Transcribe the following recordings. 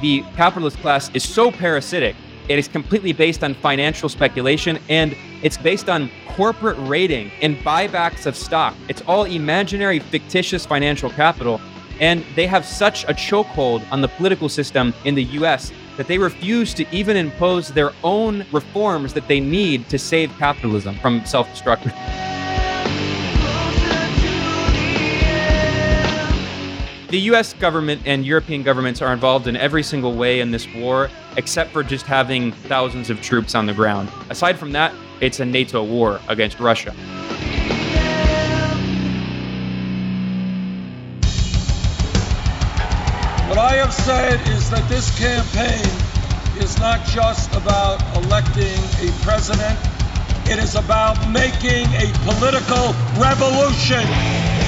the capitalist class is so parasitic. It is completely based on financial speculation and it's based on corporate raiding and buybacks of stock. It's all imaginary, fictitious financial capital. And they have such a chokehold on the political system in the US that they refuse to even impose their own reforms that they need to save capitalism from self destruction. The US government and European governments are involved in every single way in this war, except for just having thousands of troops on the ground. Aside from that, it's a NATO war against Russia. What I have said is that this campaign is not just about electing a president, it is about making a political revolution.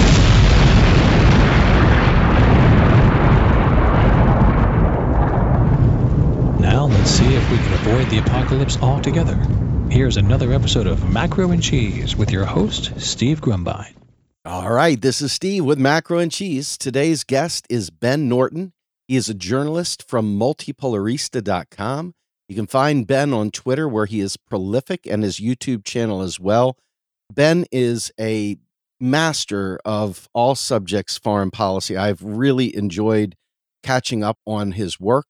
Let's see if we can avoid the apocalypse altogether. Here's another episode of Macro and Cheese with your host, Steve Grumbine. All right, this is Steve with Macro and Cheese. Today's guest is Ben Norton. He is a journalist from multipolarista.com. You can find Ben on Twitter, where he is prolific, and his YouTube channel as well. Ben is a master of all subjects foreign policy. I've really enjoyed catching up on his work.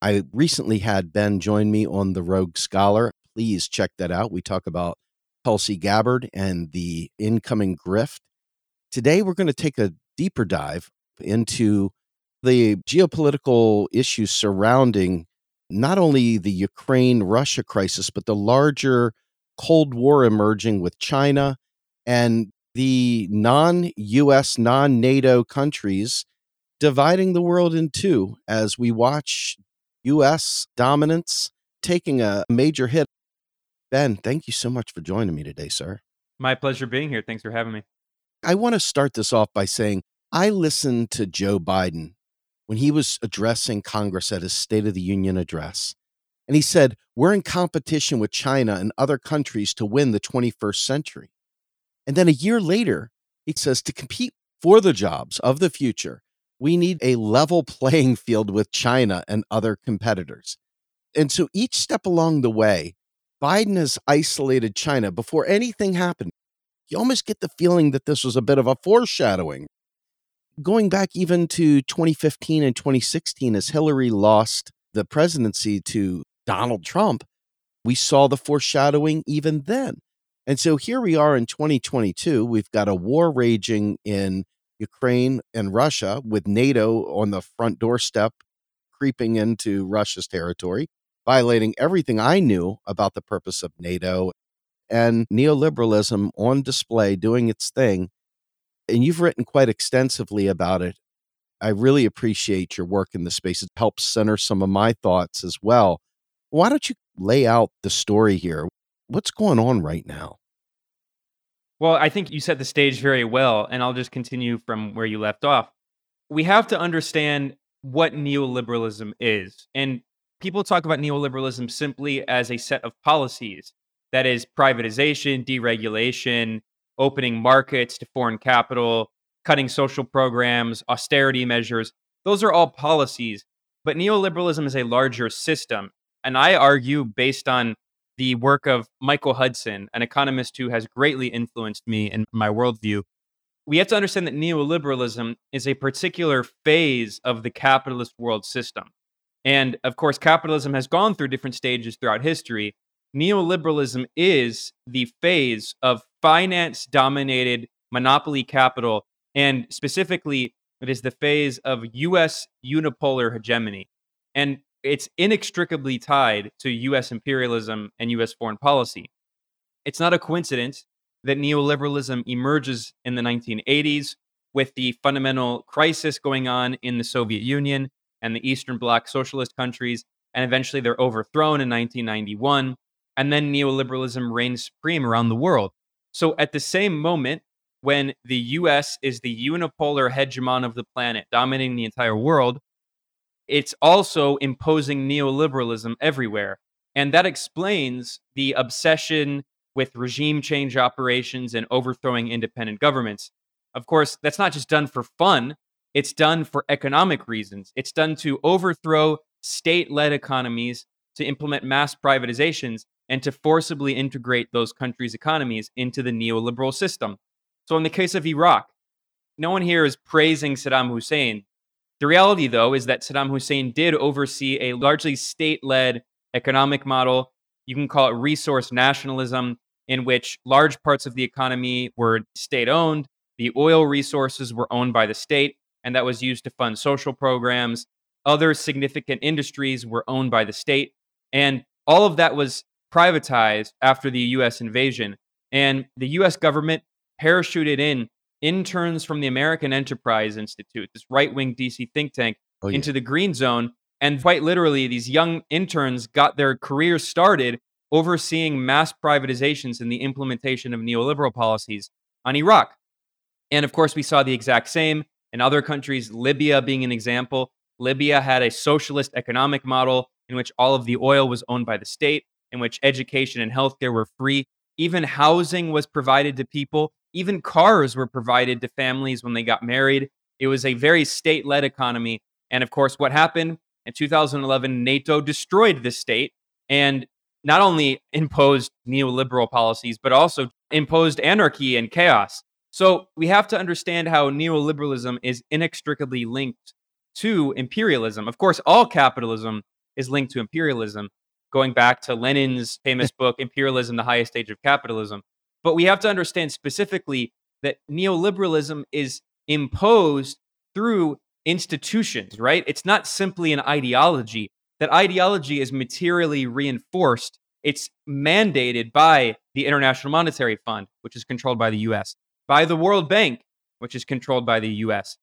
I recently had Ben join me on The Rogue Scholar. Please check that out. We talk about Tulsi Gabbard and the incoming grift. Today, we're going to take a deeper dive into the geopolitical issues surrounding not only the Ukraine Russia crisis, but the larger Cold War emerging with China and the non US, non NATO countries dividing the world in two as we watch US dominance taking a major hit. Ben, thank you so much for joining me today, sir. My pleasure being here. Thanks for having me. I want to start this off by saying I listened to Joe Biden when he was addressing Congress at his State of the Union address. And he said, We're in competition with China and other countries to win the 21st century. And then a year later, he says, To compete for the jobs of the future, we need a level playing field with China and other competitors. And so each step along the way, Biden has isolated China before anything happened. You almost get the feeling that this was a bit of a foreshadowing. Going back even to 2015 and 2016, as Hillary lost the presidency to Donald Trump, we saw the foreshadowing even then. And so here we are in 2022. We've got a war raging in Ukraine and Russia with NATO on the front doorstep, creeping into Russia's territory, violating everything I knew about the purpose of NATO and neoliberalism on display doing its thing. And you've written quite extensively about it. I really appreciate your work in the space. It helps center some of my thoughts as well. Why don't you lay out the story here? What's going on right now? Well, I think you set the stage very well, and I'll just continue from where you left off. We have to understand what neoliberalism is. And people talk about neoliberalism simply as a set of policies that is, privatization, deregulation, opening markets to foreign capital, cutting social programs, austerity measures. Those are all policies. But neoliberalism is a larger system. And I argue, based on the work of Michael Hudson, an economist who has greatly influenced me in my worldview, we have to understand that neoliberalism is a particular phase of the capitalist world system. And of course, capitalism has gone through different stages throughout history. Neoliberalism is the phase of finance dominated monopoly capital. And specifically, it is the phase of US unipolar hegemony. And it's inextricably tied to US imperialism and US foreign policy. It's not a coincidence that neoliberalism emerges in the 1980s with the fundamental crisis going on in the Soviet Union and the Eastern Bloc socialist countries. and eventually they're overthrown in 1991. And then neoliberalism reigns supreme around the world. So at the same moment, when the US is the unipolar hegemon of the planet, dominating the entire world, it's also imposing neoliberalism everywhere. And that explains the obsession with regime change operations and overthrowing independent governments. Of course, that's not just done for fun, it's done for economic reasons. It's done to overthrow state led economies, to implement mass privatizations, and to forcibly integrate those countries' economies into the neoliberal system. So, in the case of Iraq, no one here is praising Saddam Hussein. The reality, though, is that Saddam Hussein did oversee a largely state led economic model. You can call it resource nationalism, in which large parts of the economy were state owned. The oil resources were owned by the state, and that was used to fund social programs. Other significant industries were owned by the state. And all of that was privatized after the US invasion. And the US government parachuted in interns from the American Enterprise Institute, this right wing DC think tank, oh, yeah. into the green zone. And quite literally, these young interns got their careers started overseeing mass privatizations and the implementation of neoliberal policies on Iraq. And of course, we saw the exact same in other countries, Libya being an example. Libya had a socialist economic model in which all of the oil was owned by the state, in which education and healthcare were free. Even housing was provided to people. Even cars were provided to families when they got married. It was a very state led economy. And of course, what happened in 2011, NATO destroyed the state and not only imposed neoliberal policies, but also imposed anarchy and chaos. So we have to understand how neoliberalism is inextricably linked to imperialism. Of course, all capitalism is linked to imperialism, going back to Lenin's famous book, Imperialism, the Highest Stage of Capitalism. But we have to understand specifically that neoliberalism is imposed through institutions, right? It's not simply an ideology. That ideology is materially reinforced. It's mandated by the International Monetary Fund, which is controlled by the US, by the World Bank, which is controlled by the US.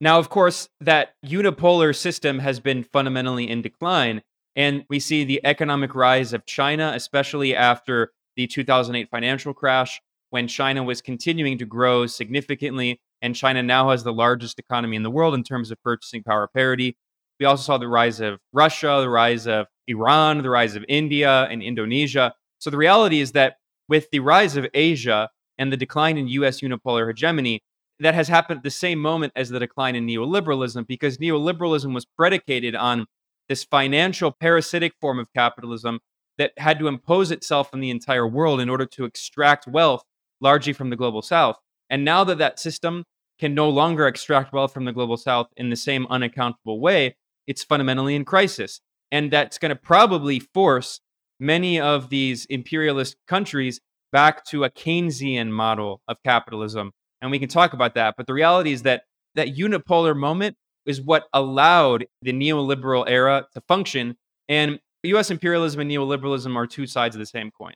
Now, of course, that unipolar system has been fundamentally in decline. And we see the economic rise of China, especially after the 2008 financial crash, when China was continuing to grow significantly. And China now has the largest economy in the world in terms of purchasing power parity. We also saw the rise of Russia, the rise of Iran, the rise of India and Indonesia. So the reality is that with the rise of Asia and the decline in US unipolar hegemony, that has happened at the same moment as the decline in neoliberalism because neoliberalism was predicated on this financial parasitic form of capitalism that had to impose itself on the entire world in order to extract wealth largely from the global south. And now that that system can no longer extract wealth from the global south in the same unaccountable way, it's fundamentally in crisis. And that's going to probably force many of these imperialist countries back to a Keynesian model of capitalism and we can talk about that. But the reality is that that unipolar moment is what allowed the neoliberal era to function. And US imperialism and neoliberalism are two sides of the same coin.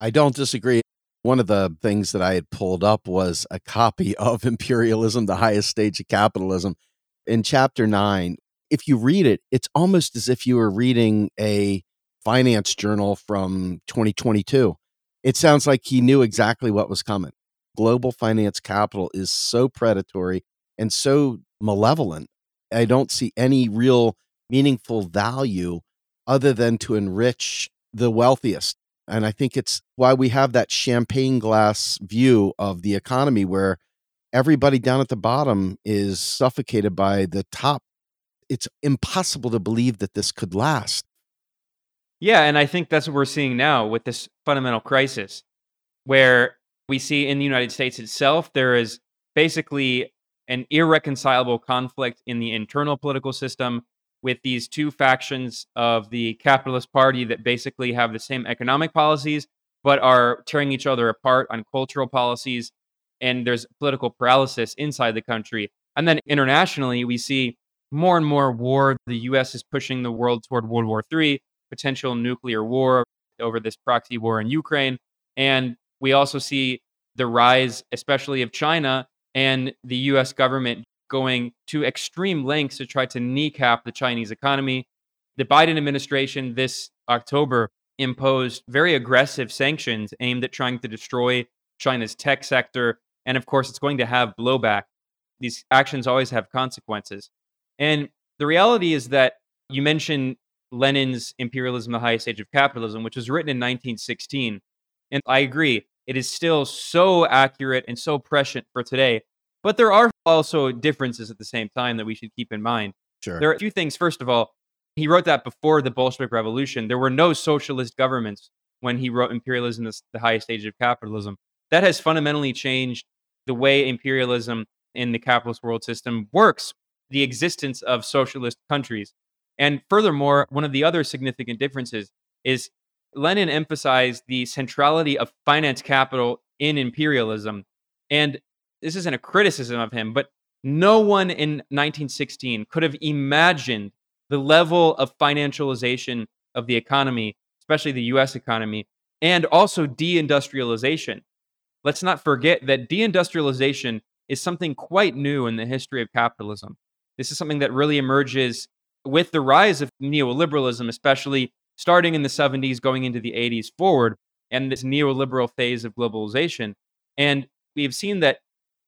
I don't disagree. One of the things that I had pulled up was a copy of Imperialism, the Highest Stage of Capitalism. In chapter nine, if you read it, it's almost as if you were reading a finance journal from 2022. It sounds like he knew exactly what was coming global finance capital is so predatory and so malevolent. I don't see any real meaningful value other than to enrich the wealthiest. And I think it's why we have that champagne glass view of the economy where everybody down at the bottom is suffocated by the top. It's impossible to believe that this could last. Yeah, and I think that's what we're seeing now with this fundamental crisis, where we see in the United States itself, there is basically an irreconcilable conflict in the internal political system with these two factions of the capitalist party that basically have the same economic policies but are tearing each other apart on cultural policies and there's political paralysis inside the country. And then internationally we see more and more war. The US is pushing the world toward World War III potential nuclear war over this proxy war in Ukraine. And we also see the rise, especially of China and the US government going to extreme lengths to try to kneecap the Chinese economy. the Biden administration this October imposed very aggressive sanctions aimed at trying to destroy China's tech sector. And of course, it's going to have blowback. These actions always have consequences. And the reality is that you mentioned Lenin's Imperialism, the Highest Stage of Capitalism, which was written in 1916. And I agree, it is still so accurate and so prescient for today. But there are also differences at the same time that we should keep in mind. Sure. There are a few things. First of all, he wrote that before the Bolshevik Revolution. There were no socialist governments when he wrote Imperialism, the highest stage of capitalism. That has fundamentally changed the way imperialism in the capitalist world system works, the existence of socialist countries. And furthermore, one of the other significant differences is Lenin emphasized the centrality of finance capital in imperialism. And this isn't a criticism of him, but no one in 1916 could have imagined the level of financialization of the economy, especially the US economy, and also deindustrialization. Let's not forget that deindustrialization is something quite new in the history of capitalism. This is something that really emerges with the rise of neoliberalism, especially starting in the 70s, going into the 80s forward, and this neoliberal phase of globalization. And we've seen that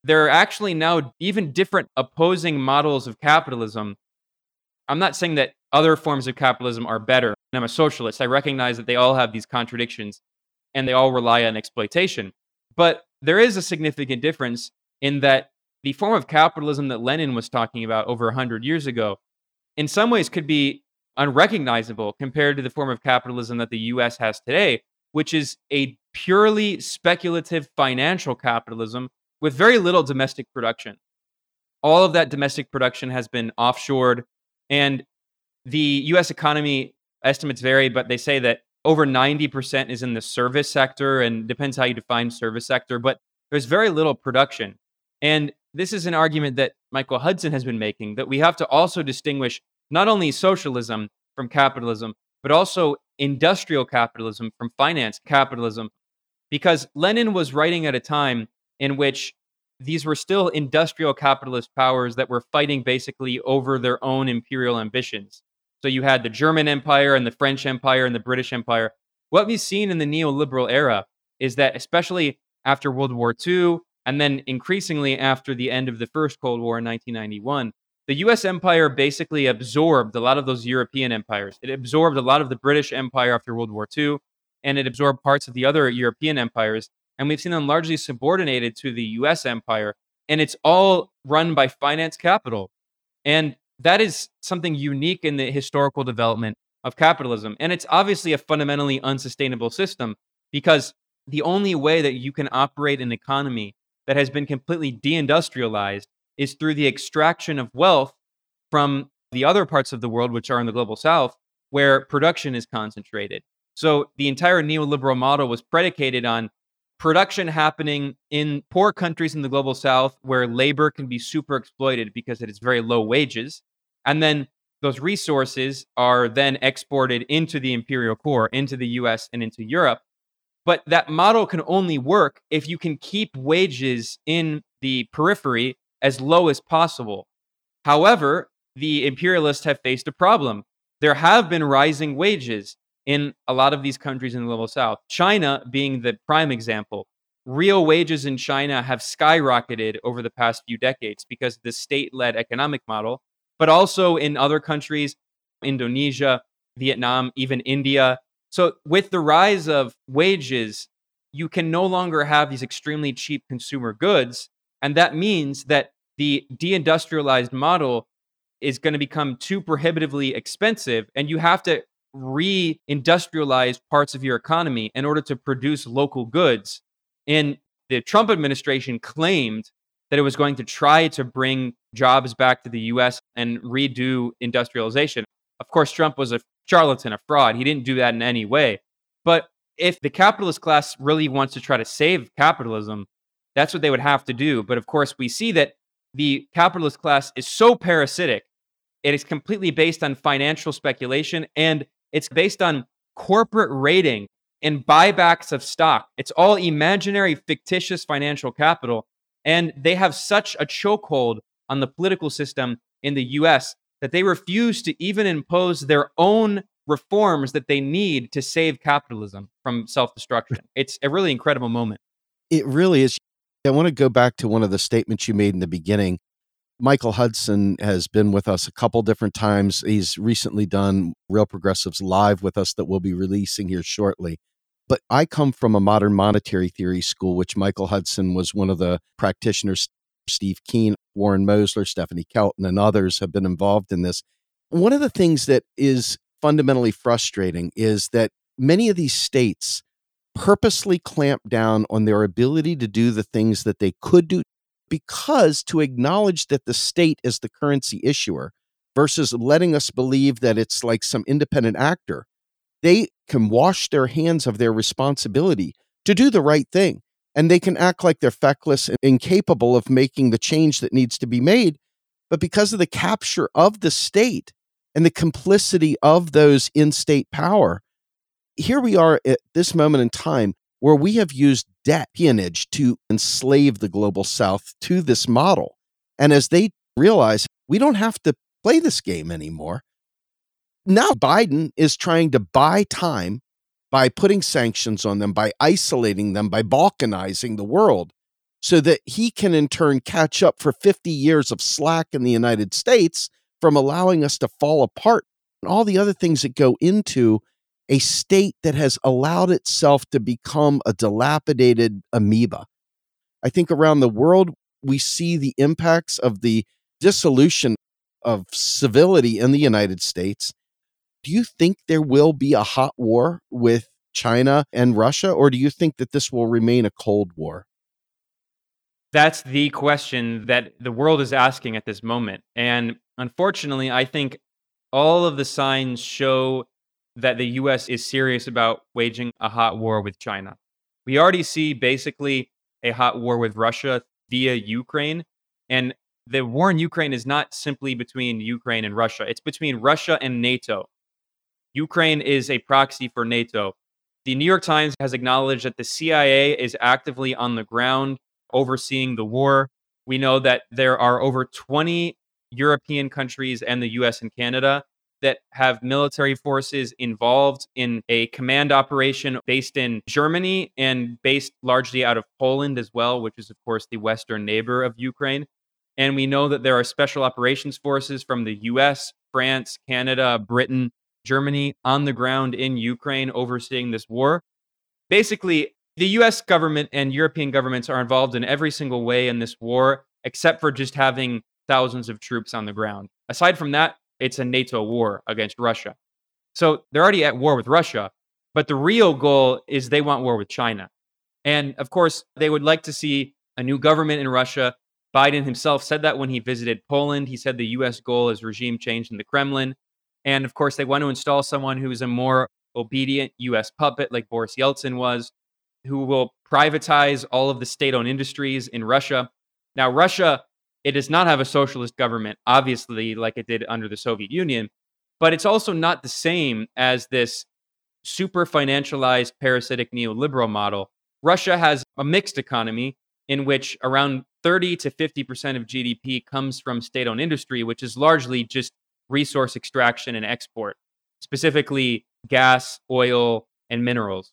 there are actually now even different opposing models of capitalism. I'm not saying that other forms of capitalism are better. I'm a socialist. I recognize that they all have these contradictions and they all rely on exploitation. But there is a significant difference in that the form of capitalism that Lenin was talking about over 100 years ago, in some ways, could be unrecognizable compared to the form of capitalism that the US has today, which is a purely speculative financial capitalism with very little domestic production. All of that domestic production has been offshored, and the US economy estimates vary, but they say that over 90% is in the service sector, and depends how you define service sector, but there's very little production. And this is an argument that Michael Hudson has been making that we have to also distinguish not only socialism from capitalism, but also industrial capitalism from finance capitalism. Because Lenin was writing at a time in which these were still industrial capitalist powers that were fighting basically over their own imperial ambitions. So you had the German Empire and the French Empire and the British Empire. What we've seen in the neoliberal era is that, especially after World War II, and then increasingly after the end of the First Cold War in 1991, the US empire basically absorbed a lot of those European empires. It absorbed a lot of the British Empire after World War II, and it absorbed parts of the other European empires and we've seen them largely subordinated to the US empire. And it's all run by finance capital. And that is something unique in the historical development of capitalism. And it's obviously a fundamentally unsustainable system because the only way that you can operate an economy that has been completely deindustrialized is through the extraction of wealth from the other parts of the world, which are in the global south, where production is concentrated. So the entire neoliberal model was predicated on production happening in poor countries in the global south where labor can be super exploited because it is very low wages. And then those resources are then exported into the imperial core, into the US and into Europe. But that model can only work if you can keep wages in the periphery as low as possible. However, the imperialists have faced a problem. There have been rising wages in a lot of these countries in the global south. China being the prime example. Real wages in China have skyrocketed over the past few decades because of the state led economic model, but also in other countries, Indonesia, Vietnam, even India. So, with the rise of wages, you can no longer have these extremely cheap consumer goods. And that means that the deindustrialized model is going to become too prohibitively expensive. And you have to re-industrialize parts of your economy in order to produce local goods. And the Trump administration claimed that it was going to try to bring jobs back to the US and redo industrialization. Of course, Trump was a charlatan, a fraud. He didn't do that in any way. But if the capitalist class really wants to try to save capitalism, that's what they would have to do. But of course, we see that the capitalist class is so parasitic. It is completely based on financial speculation and it's based on corporate raiding and buybacks of stock. It's all imaginary, fictitious financial capital. And they have such a chokehold on the political system in the US that they refuse to even impose their own reforms that they need to save capitalism from self destruction. It's a really incredible moment. It really is. I want to go back to one of the statements you made in the beginning. Michael Hudson has been with us a couple different times. He's recently done Real Progressives Live with us that we'll be releasing here shortly. But I come from a modern monetary theory school, which Michael Hudson was one of the practitioners. Steve Keen, Warren Mosler, Stephanie Kelton, and others have been involved in this. One of the things that is fundamentally frustrating is that many of these states purposely clamp down on their ability to do the things that they could do because to acknowledge that the state is the currency issuer versus letting us believe that it's like some independent actor, they can wash their hands of their responsibility to do the right thing. And they can act like they're feckless and incapable of making the change that needs to be made. But because of the capture of the state and the complicity of those in state power, here we are at this moment in time where we have used debt peonage to enslave the global south to this model. And as they realize we don't have to play this game anymore, now Biden is trying to buy time by putting sanctions on them, by isolating them, by balkanizing the world, so that he can in turn catch up for 50 years of slack in the United States from allowing us to fall apart and all the other things that go into a state that has allowed itself to become a dilapidated amoeba. I think around the world, we see the impacts of the dissolution of civility in the United States. Do you think there will be a hot war with China and Russia, or do you think that this will remain a Cold War? That's the question that the world is asking at this moment. And unfortunately, I think all of the signs show that the US is serious about waging a hot war with China. We already see basically a hot war with Russia via Ukraine. And the war in Ukraine is not simply between Ukraine and Russia, it's between Russia and NATO. Ukraine is a proxy for NATO. The New York Times has acknowledged that the CIA is actively on the ground overseeing the war. We know that there are over 20 European countries and the US and Canada that have military forces involved in a command operation based in Germany and based largely out of Poland as well, which is, of course, the western neighbor of Ukraine. And we know that there are special operations forces from the US, France, Canada, Britain, Germany on the ground in Ukraine overseeing this war. Basically, the US government and European governments are involved in every single way in this war, except for just having thousands of troops on the ground. Aside from that, it's a NATO war against Russia. So they're already at war with Russia, but the real goal is they want war with China. And of course, they would like to see a new government in Russia. Biden himself said that when he visited Poland. He said the US goal is regime change in the Kremlin. And of course, they want to install someone who is a more obedient US puppet like Boris Yeltsin was, who will privatize all of the state owned industries in Russia. Now, Russia it does not have a socialist government, obviously, like it did under the Soviet Union, but it's also not the same as this super financialized parasitic neoliberal model. Russia has a mixed economy in which around 30 to 50% of GDP comes from state owned industry, which is largely just resource extraction and export, specifically gas, oil, and minerals.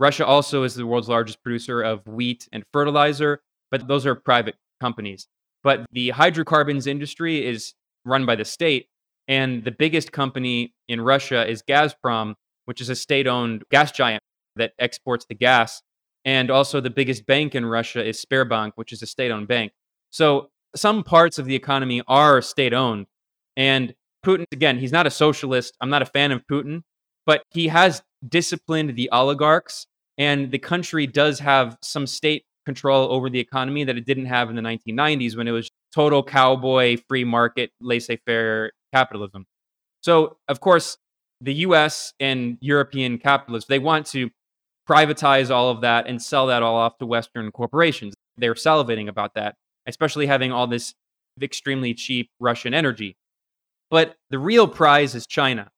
Russia also is the world's largest producer of wheat and fertilizer, but those are private companies. But the hydrocarbons industry is run by the state. And the biggest company in Russia is Gazprom, which is a state owned gas giant that exports the gas. And also, the biggest bank in Russia is Sberbank, which is a state owned bank. So, some parts of the economy are state owned. And Putin, again, he's not a socialist. I'm not a fan of Putin, but he has disciplined the oligarchs. And the country does have some state control over the economy that it didn't have in the 1990s when it was total cowboy, free market, laissez faire capitalism. So, of course, the US and European capitalists, they want to privatize all of that and sell that all off to Western corporations. They're salivating about that, especially having all this extremely cheap Russian energy. But the real prize is China.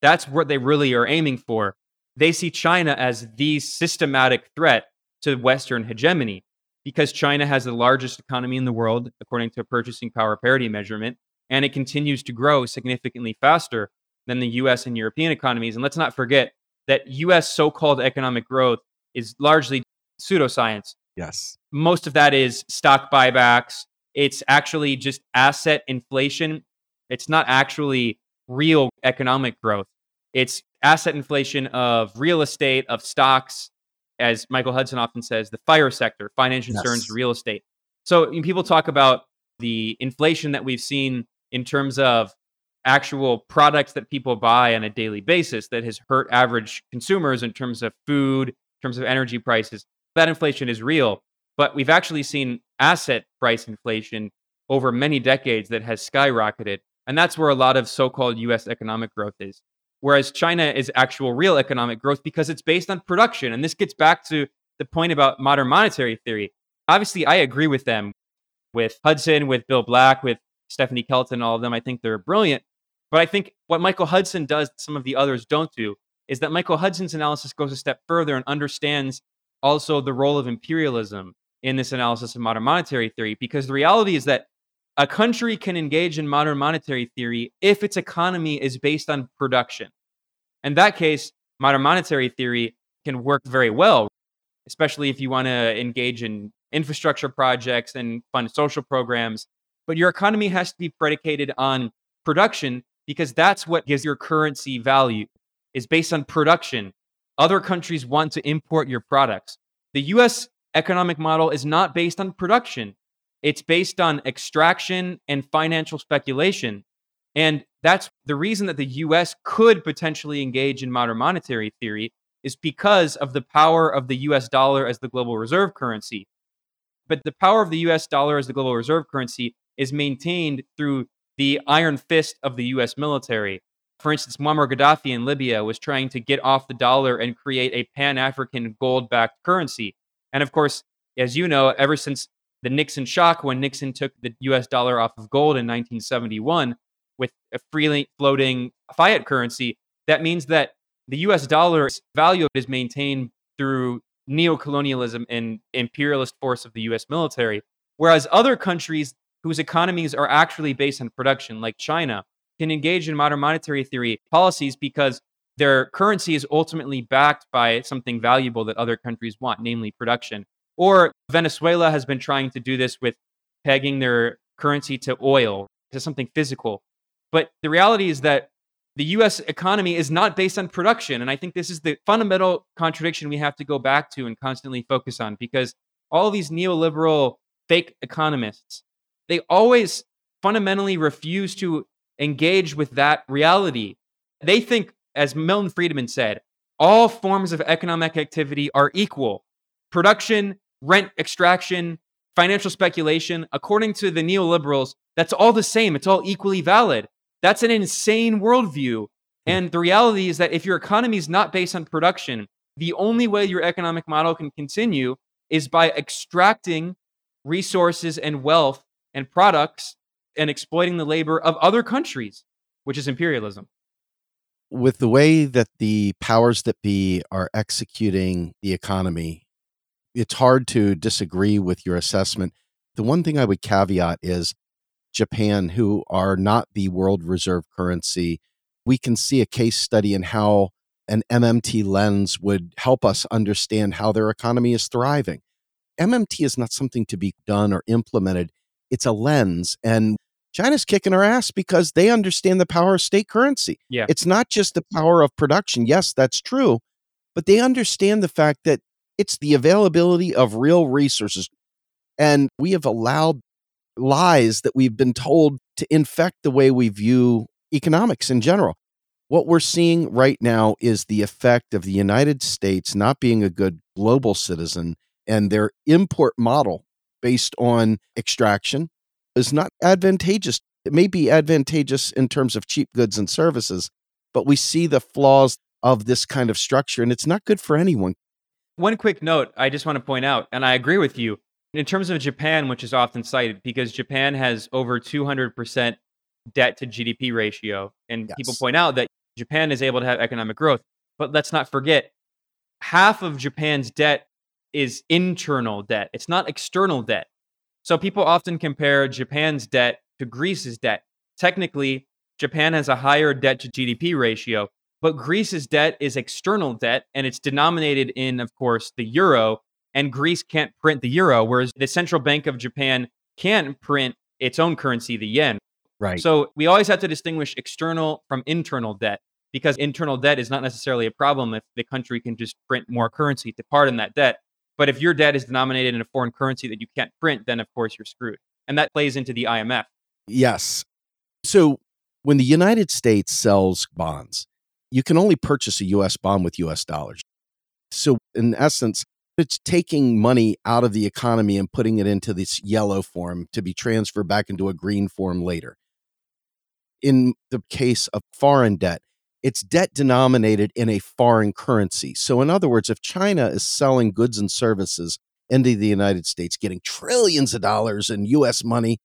That's what they really are aiming for. They see China as the systematic threat to Western hegemony because China has the largest economy in the world, according to a purchasing power parity measurement. and it continues to grow significantly faster than the US and European economies. And let's not forget that US so called economic growth is largely pseudoscience. Yes. Most of that is stock buybacks. It's actually just asset inflation. It's not actually real economic growth. It's asset inflation of real estate, of stocks, as Michael Hudson often says, the fire sector, financial Yes. concerns, real estate. So when people talk about the inflation that we've seen in terms of actual products that people buy on a daily basis that has hurt average consumers in terms of food, in terms of energy prices. That inflation is real, but we've actually seen asset price inflation over many decades that has skyrocketed. And that's where a lot of so called US economic growth is. Whereas China is actual real economic growth because it's based on production. And this gets back to the point about modern monetary theory. Obviously, I agree with them, with Hudson, with Bill Black, with Stephanie Kelton, all of them. I think they're brilliant. But I think what Michael Hudson does, some of the others don't do, is that Michael Hudson's analysis goes a step further and understands also the role of imperialism in this analysis of modern monetary theory. Because the reality is that a country can engage in modern monetary theory if its economy is based on production. In that case, modern monetary theory can work very well, especially if you want to engage in infrastructure projects and fund social programs. But your economy has to be predicated on production because that's what gives your currency value is based on production. Other countries want to import your products. The US economic model is not based on production. It's based on extraction and financial speculation. And that's the reason that the US could potentially engage in modern monetary theory is because of the power of the US dollar as the global reserve currency. But the power of the US dollar as the global reserve currency is maintained through the iron fist of the US military. For instance, Muammar Gaddafi in Libya was trying to get off the dollar and create a pan African gold backed currency. And of course, as you know, ever since the Nixon shock, when Nixon took the US dollar off of gold in 1971 with a freely floating fiat currency, that means that the US dollar's value is maintained through neocolonialism and imperialist force of the US military. Whereas other countries whose economies are actually based on production, like China, can engage in modern monetary theory policies because their currency is ultimately backed by something valuable that other countries want, namely production. Or Venezuela has been trying to do this with pegging their currency to oil, to something physical. But the reality is that the US economy is not based on production. And I think this is the fundamental contradiction we have to go back to and constantly focus on because all these neoliberal fake economists, they always fundamentally refuse to engage with that reality. They think, as Milton Friedman said, all forms of economic activity are equal. Production, rent extraction, financial speculation, according to the neoliberals, that's all the same. It's all equally valid. That's an insane worldview. Hmm. And the reality is that if your economy is not based on production, the only way your economic model can continue is by extracting resources and wealth and products and exploiting the labor of other countries, which is imperialism. With the way that the powers that be are executing the economy, it's hard to disagree with your assessment. The one thing I would caveat is Japan, who are not the world reserve currency, we can see a case study in how an MMT lens would help us understand how their economy is thriving. MMT is not something to be done or implemented, it's a lens. And China's kicking our ass because they understand the power of state currency. Yeah. It's not just the power of production. Yes, that's true. But they understand the fact that it's the availability of real resources. And we have allowed lies that we've been told to infect the way we view economics in general. What we're seeing right now is the effect of the United States not being a good global citizen and their import model based on extraction is not advantageous. It may be advantageous in terms of cheap goods and services, but we see the flaws of this kind of structure and it's not good for anyone. One quick note I just want to point out, and I agree with you, in terms of Japan, which is often cited, because Japan has over 200% debt to GDP ratio. And people point out that Japan is able to have economic growth. But let's not forget, half of Japan's debt is internal debt, it's not external debt. So people often compare Japan's debt to Greece's debt. technically, Japan has a higher debt to GDP ratio, but Greece's debt is external debt and it's denominated in, of course, the euro. And Greece can't print the euro, whereas the central bank of Japan can print its own currency, the yen. Right. So we always have to distinguish external from internal debt because internal debt is not necessarily a problem if the country can just print more currency to pardon that debt. But if your debt is denominated in a foreign currency that you can't print, then of course you're screwed. And that plays into the IMF. Yes. So when the United States sells bonds, you can only purchase a US bond with US dollars. So in essence, it's taking money out of the economy and putting it into this yellow form to be transferred back into a green form later. In the case of foreign debt, it's debt denominated in a foreign currency. So, in other words, if China is selling goods and services into the United States, getting trillions of dollars in US money,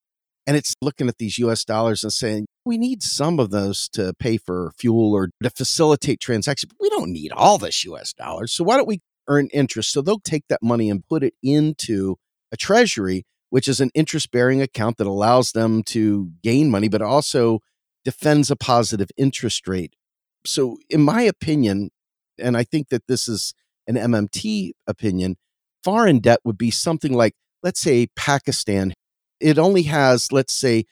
and it's looking at these US dollars and saying, we need some of those to pay for fuel or to facilitate transactions. We don't need all this US dollars. So, why don't we earn interest? So, they'll take that money and put it into a treasury, which is an interest bearing account that allows them to gain money, but also defends a positive interest rate so, in my opinion, and I think that this is an MMT opinion, foreign debt would be something like, let's say, Pakistan. It only has, let's say,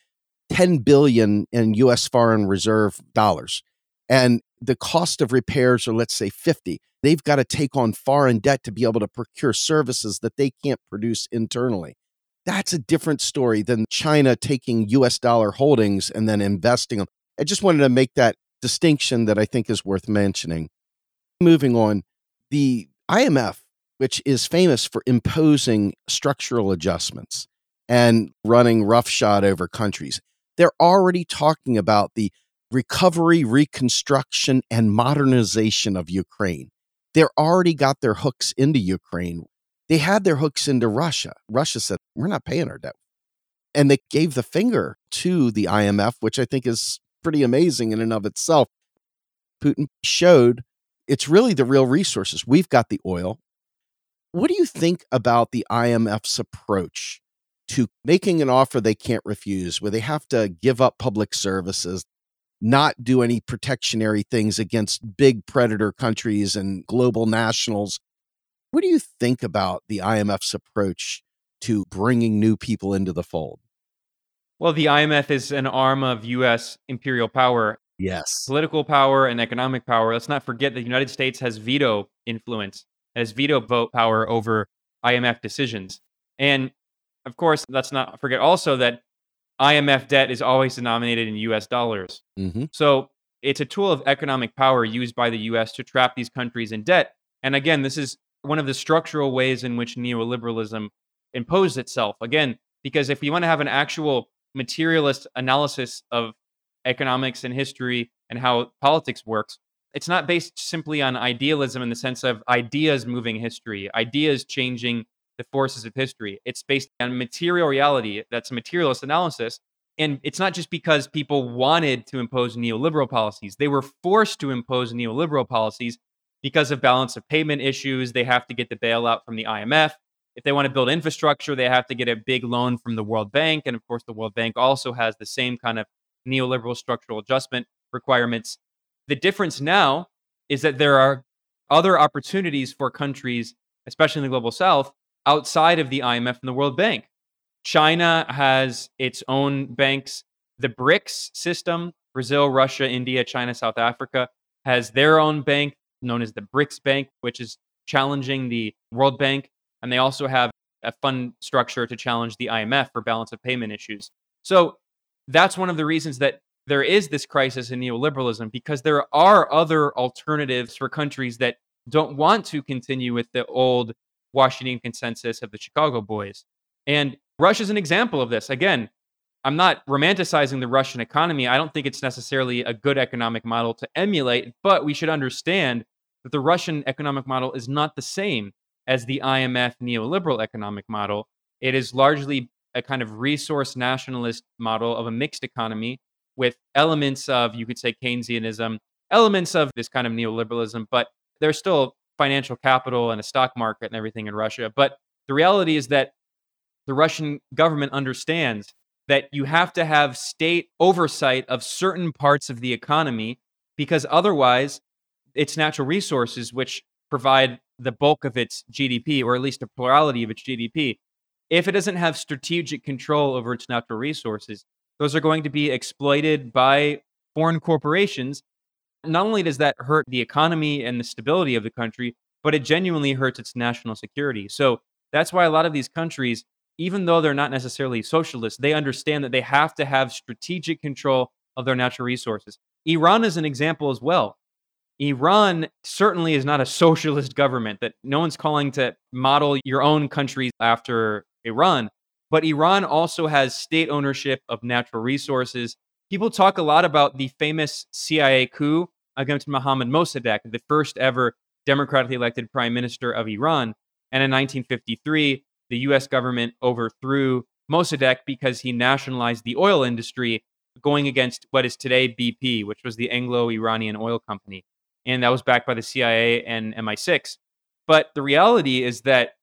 10 billion in US foreign reserve dollars. And the cost of repairs are, let's say, 50. They've got to take on foreign debt to be able to procure services that they can't produce internally. That's a different story than China taking US dollar holdings and then investing them. I just wanted to make that distinction that I think is worth mentioning. Moving on, the IMF, which is famous for imposing structural adjustments and running roughshod over countries, they're already talking about the recovery, reconstruction, and modernization of Ukraine. They're already got their hooks into Ukraine. They had their hooks into Russia. Russia said, We're not paying our debt. And they gave the finger to the IMF, which I think is pretty amazing in and of itself. Putin showed it's really the real resources. We've got the oil. What do you think about the IMF's approach to making an offer they can't refuse, where they have to give up public services, not do any protectionary things against big predator countries and global nationals? What do you think about the IMF's approach to bringing new people into the fold? Well, the IMF is an arm of US imperial power. Yes. Political power and economic power. Let's not forget that the United States has veto influence, has veto vote power over IMF decisions. And of course, let's not forget also that IMF debt is always denominated in US dollars. Mm-hmm. So it's a tool of economic power used by the US to trap these countries in debt. And again, this is one of the structural ways in which neoliberalism imposed itself. Again, because if you want to have an actual materialist analysis of economics and history and how politics works. It's not based simply on idealism in the sense of ideas moving history, ideas changing the forces of history. It's based on material reality. That's a materialist analysis. And it's not just because people wanted to impose neoliberal policies, they were forced to impose neoliberal policies because of balance of payment issues. They have to get the bailout from the IMF. If they want to build infrastructure, they have to get a big loan from the World Bank. And of course, the World Bank also has the same kind of neoliberal structural adjustment requirements. The difference now is that there are other opportunities for countries, especially in the global south, outside of the IMF and the World Bank. China has its own banks. The BRICS system, Brazil, Russia, India, China, South Africa, has their own bank known as the BRICS Bank, which is challenging the World Bank and they also have a fund structure to challenge the IMF for balance of payment issues. So that's one of the reasons that there is this crisis in neoliberalism because there are other alternatives for countries that don't want to continue with the old Washington consensus of the Chicago boys. And Russia is an example of this. Again, I'm not romanticizing the Russian economy. I don't think it's necessarily a good economic model to emulate, but we should understand that the Russian economic model is not the same as the IMF neoliberal economic model. It is largely a kind of resource nationalist model of a mixed economy with elements of, you could say, Keynesianism, elements of this kind of neoliberalism, but there's still financial capital and a stock market and everything in Russia. But the reality is that the Russian government understands that you have to have state oversight of certain parts of the economy because otherwise its natural resources which provide the bulk of its GDP or at least a plurality of its GDP if it doesn't have strategic control over its natural resources those are going to be exploited by foreign corporations not only does that hurt the economy and the stability of the country but it genuinely hurts its national security so that's why a lot of these countries even though they're not necessarily socialist, they understand that they have to have strategic control of their natural resources. Iran is an example as well. Iran certainly is not a socialist government that no one's calling to model your own country after Iran, but Iran also has state ownership of natural resources. People talk a lot about the famous CIA coup against Mohammad Mossadegh, the first ever democratically elected prime minister of Iran. And in 1953, the US government overthrew Mossadegh because he nationalized the oil industry, going against what is today BP, which was the Anglo Iranian oil company. And that was backed by the CIA and MI6. But the reality is that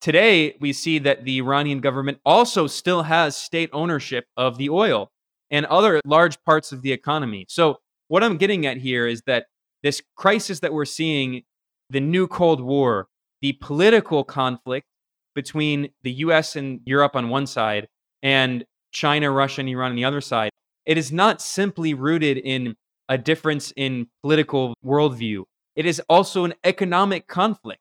today we see that the Iranian government also still has state ownership of the oil and other large parts of the economy. So, what I'm getting at here is that this crisis that we're seeing, the new Cold War, the political conflict between the US and Europe on one side and China, Russia, and Iran on the other side, it is not simply rooted in a difference in political worldview. It is also an economic conflict.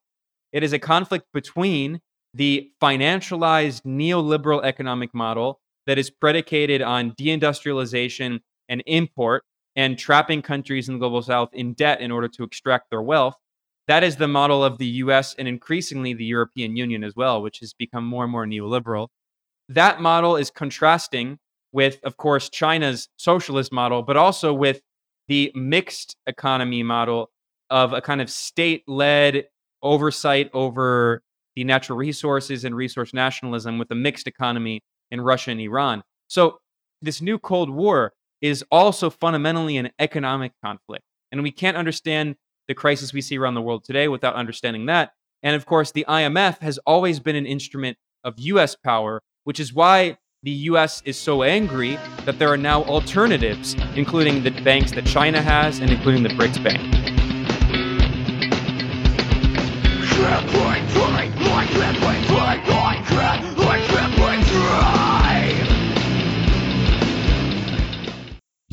It is a conflict between the financialized neoliberal economic model that is predicated on deindustrialization and import and trapping countries in the global south in debt in order to extract their wealth that is the model of the US and increasingly the European Union as well, which has become more and more neoliberal. That model is contrasting with, of course, China's socialist model, but also with the mixed economy model of a kind of state led oversight over the natural resources and resource nationalism with a mixed economy in Russia and Iran. So, this new Cold War is also fundamentally an economic conflict. And we can't understand the crisis we see around the world today without understanding that. And of course, the IMF has always been an instrument of US power, which is why the US is so angry that there are now alternatives, including the banks that China has and including the BRICS Bank.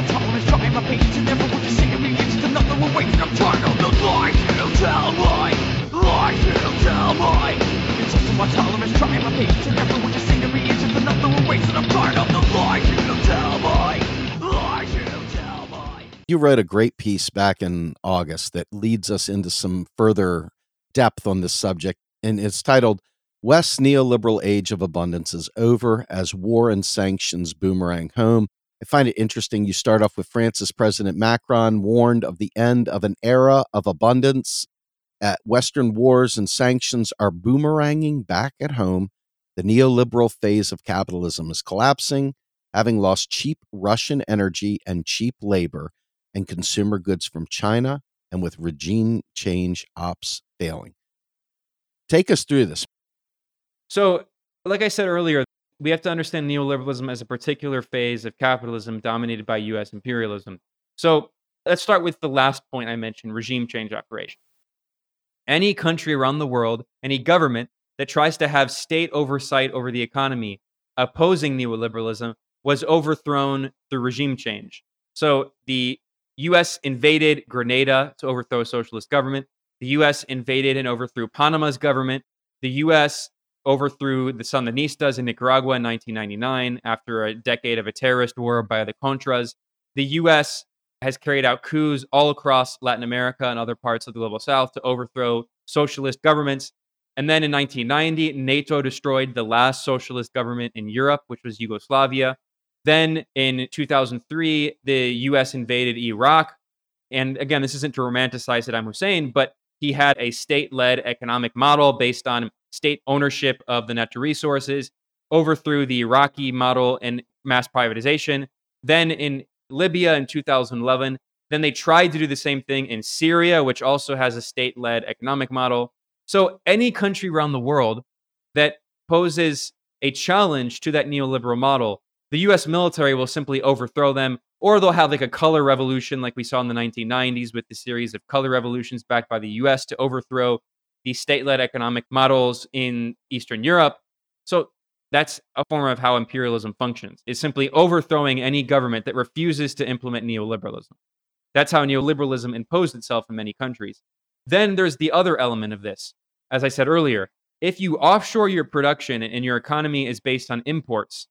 My another waiting. I'm tired of the lies you tell me, lies you tell me. My tolerance, trying my and me. Another. I'm tired of the tell lies you tell me. You wrote a great piece back in August that leads us into some further depth on this subject, and it's titled West's neoliberal age of abundance is over as war and sanctions boomerang home. I find it interesting. You start off with France's President Macron warned of the end of an era of abundance. At Western wars and sanctions are boomeranging back at home. The neoliberal phase of capitalism is collapsing, having lost cheap Russian energy and cheap labor and consumer goods from China, and with regime change ops failing. Take us through this. So, like I said earlier, we have to understand neoliberalism as a particular phase of capitalism dominated by US imperialism. So let's start with the last point I mentioned regime change operation. Any country around the world, any government that tries to have state oversight over the economy opposing neoliberalism was overthrown through regime change. So the US invaded Grenada to overthrow a socialist government. The US invaded and overthrew Panama's government. The US overthrew the Sandinistas in Nicaragua in 1999 after a decade of a terrorist war by the Contras. The U.S. has carried out coups all across Latin America and other parts of the global south to overthrow socialist governments. And then in 1990, NATO destroyed the last socialist government in Europe, which was Yugoslavia. Then in 2003, the US invaded Iraq. And again, this isn't to romanticize Saddam Hussein, but he had a state led economic model based on state ownership of the natural resources, overthrew the Iraqi model and mass privatization. Then in Libya in 2011, then they tried to do the same thing in Syria, which also has a state led economic model. So, any country around the world that poses a challenge to that neoliberal model, the US military will simply overthrow them, or they'll have like a color revolution, like we saw in the 1990s with the series of color revolutions backed by the US to overthrow the state led economic models in Eastern Europe. So, that's a form of how imperialism functions, is simply overthrowing any government that refuses to implement neoliberalism. That's how neoliberalism imposed itself in many countries. Then there's the other element of this. As I said earlier, if you offshore your production and your economy is based on imports,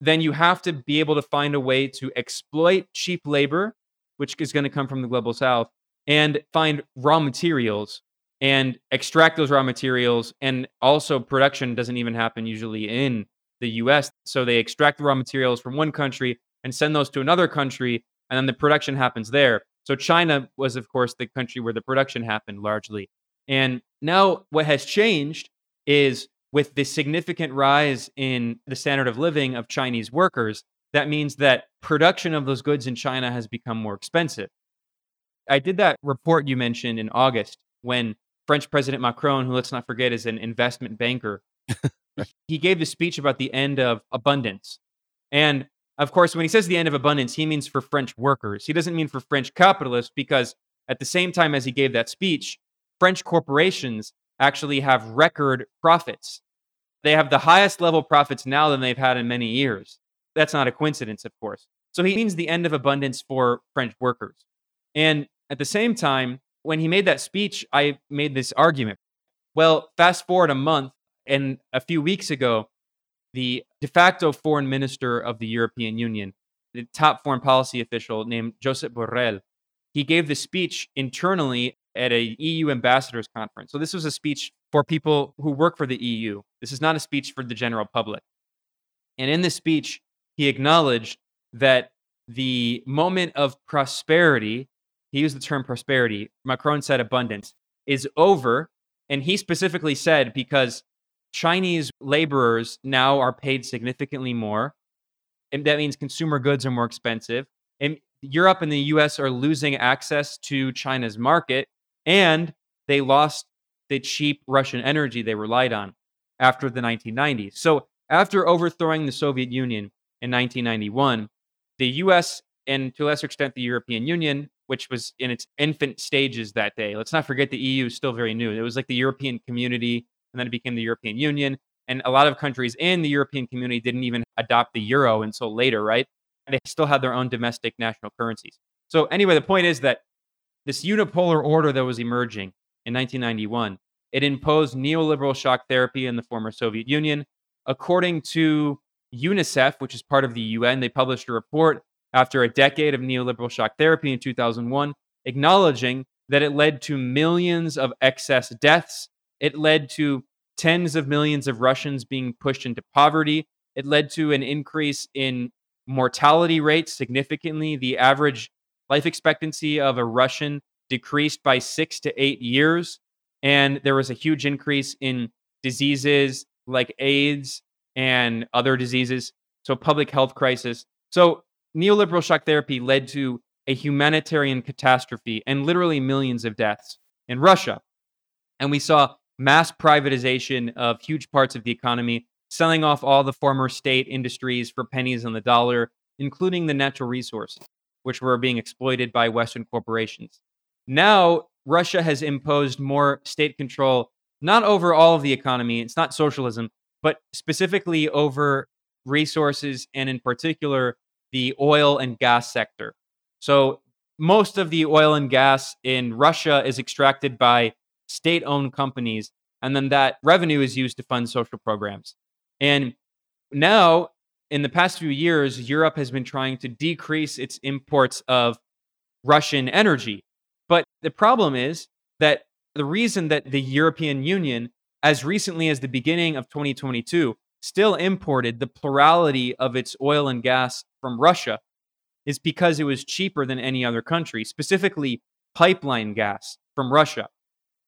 then you have to be able to find a way to exploit cheap labor, which is going to come from the global south, and find raw materials and extract those raw materials. And also, production doesn't even happen usually in the US. So they extract the raw materials from one country and send those to another country and then the production happens there. So China was, of course, the country where the production happened largely. And now what has changed is with the significant rise in the standard of living of Chinese workers, that means that production of those goods in China has become more expensive. I did that report you mentioned in August when French President Macron, who let's not forget is an investment banker, he gave the speech about the end of abundance. And of course, when he says the end of abundance, he means for French workers. He doesn't mean for French capitalists because at the same time as he gave that speech, French corporations actually have record profits. They have the highest level profits now than they've had in many years. That's not a coincidence, of course. So he means the end of abundance for French workers. And at the same time, when he made that speech, I made this argument. Well, fast forward a month, and a few weeks ago, the de facto foreign minister of the European Union, the top foreign policy official named Josep Borrell, he gave the speech internally at a EU ambassadors conference. So this was a speech for people who work for the EU. This is not a speech for the general public. And in this speech, he acknowledged that the moment of prosperity, he used the term prosperity, Macron said abundance, is over. And he specifically said because Chinese laborers now are paid significantly more. And that means consumer goods are more expensive. And Europe and the US are losing access to China's market. And they lost the cheap Russian energy they relied on after the 1990s. So, after overthrowing the Soviet Union in 1991, the US and to a lesser extent the European Union, which was in its infant stages that day, let's not forget the EU is still very new. It was like the European community and then it became the European Union. And a lot of countries in the European community didn't even adopt the euro until later, right? And they still had their own domestic national currencies. So, anyway, the point is that this unipolar order that was emerging in 1991, it imposed neoliberal shock therapy in the former Soviet Union. According to UNICEF, which is part of the UN, they published a report after a decade of neoliberal shock therapy in 2001, acknowledging that it led to millions of excess deaths it led to tens of millions of Russians being pushed into poverty. It led to an increase in mortality rates significantly. The average life expectancy of a Russian decreased by six to eight years. And there was a huge increase in diseases like AIDS and other diseases. So, public health crisis. So, neoliberal shock therapy led to a humanitarian catastrophe and literally millions of deaths in Russia. And we saw mass privatization of huge parts of the economy, selling off all the former state industries for pennies on the dollar, including the natural resources, which were being exploited by Western corporations. Now, Russia has imposed more state control, not over all of the economy, it's not socialism, but specifically over resources and, in particular, the oil and gas sector. So, most of the oil and gas in Russia is extracted by state owned companies. And then that revenue is used to fund social programs. And now, in the past few years, Europe has been trying to decrease its imports of Russian energy. But the problem is that the reason that the European Union as recently as the beginning of 2022, still imported the plurality of its oil and gas from Russia is because it was cheaper than any other country, specifically pipeline gas from Russia.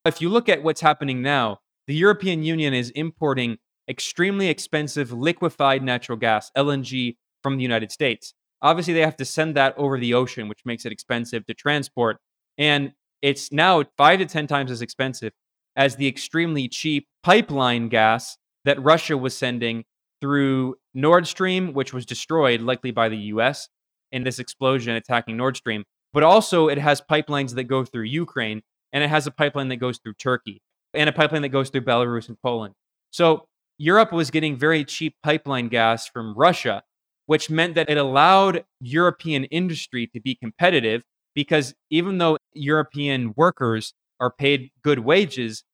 If you look at what's happening now, the European Union is importing extremely expensive liquefied natural gas, LNG, from the United States. Obviously, they have to send that over the ocean, which makes it expensive to transport. And it's now five to 10 times as expensive as the extremely cheap pipeline gas that Russia was sending through Nord Stream, which was destroyed likely by the US in this explosion attacking Nord Stream. But also, it has pipelines that go through Ukraine, and it has a pipeline that goes through Turkey, and a pipeline that goes through Belarus and Poland. So, Europe was getting very cheap pipeline gas from Russia, which meant that it allowed European industry to be competitive because even though European workers are paid good wages,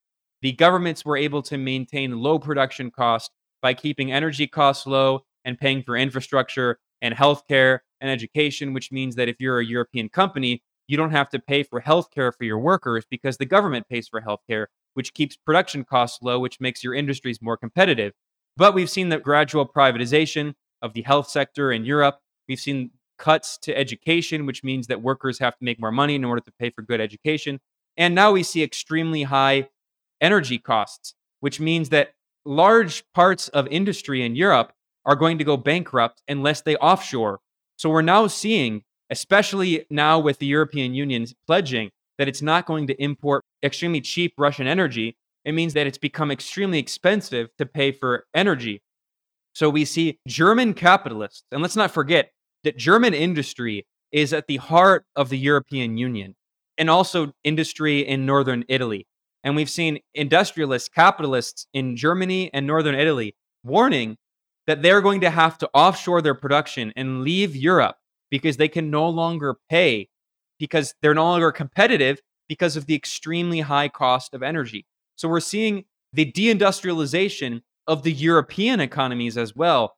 the governments were able to maintain low production costs by keeping energy costs low and paying for infrastructure and healthcare and education, which means that if you're a European company, you don't have to pay for healthcare for your workers because the government pays for healthcare, which keeps production costs low, which makes your industries more competitive. But we've seen the gradual privatization of the health sector in Europe. We've seen cuts to education, which means that workers have to make more money in order to pay for good education. And now we see extremely high energy costs, which means that large parts of industry in Europe are going to go bankrupt unless they offshore. So we're now seeing, especially now with the European Union pledging that it's not going to import extremely cheap Russian energy, it means that it's become extremely expensive to pay for energy. So we see German capitalists, and let's not forget that German industry is at the heart of the European Union and also industry in northern Italy. And we've seen industrialists, capitalists in Germany and northern Italy warning that they're going to have to offshore their production and leave Europe because they can no longer pay because they're no longer competitive because of the extremely high cost of energy. So we're seeing the deindustrialization of the European economies as well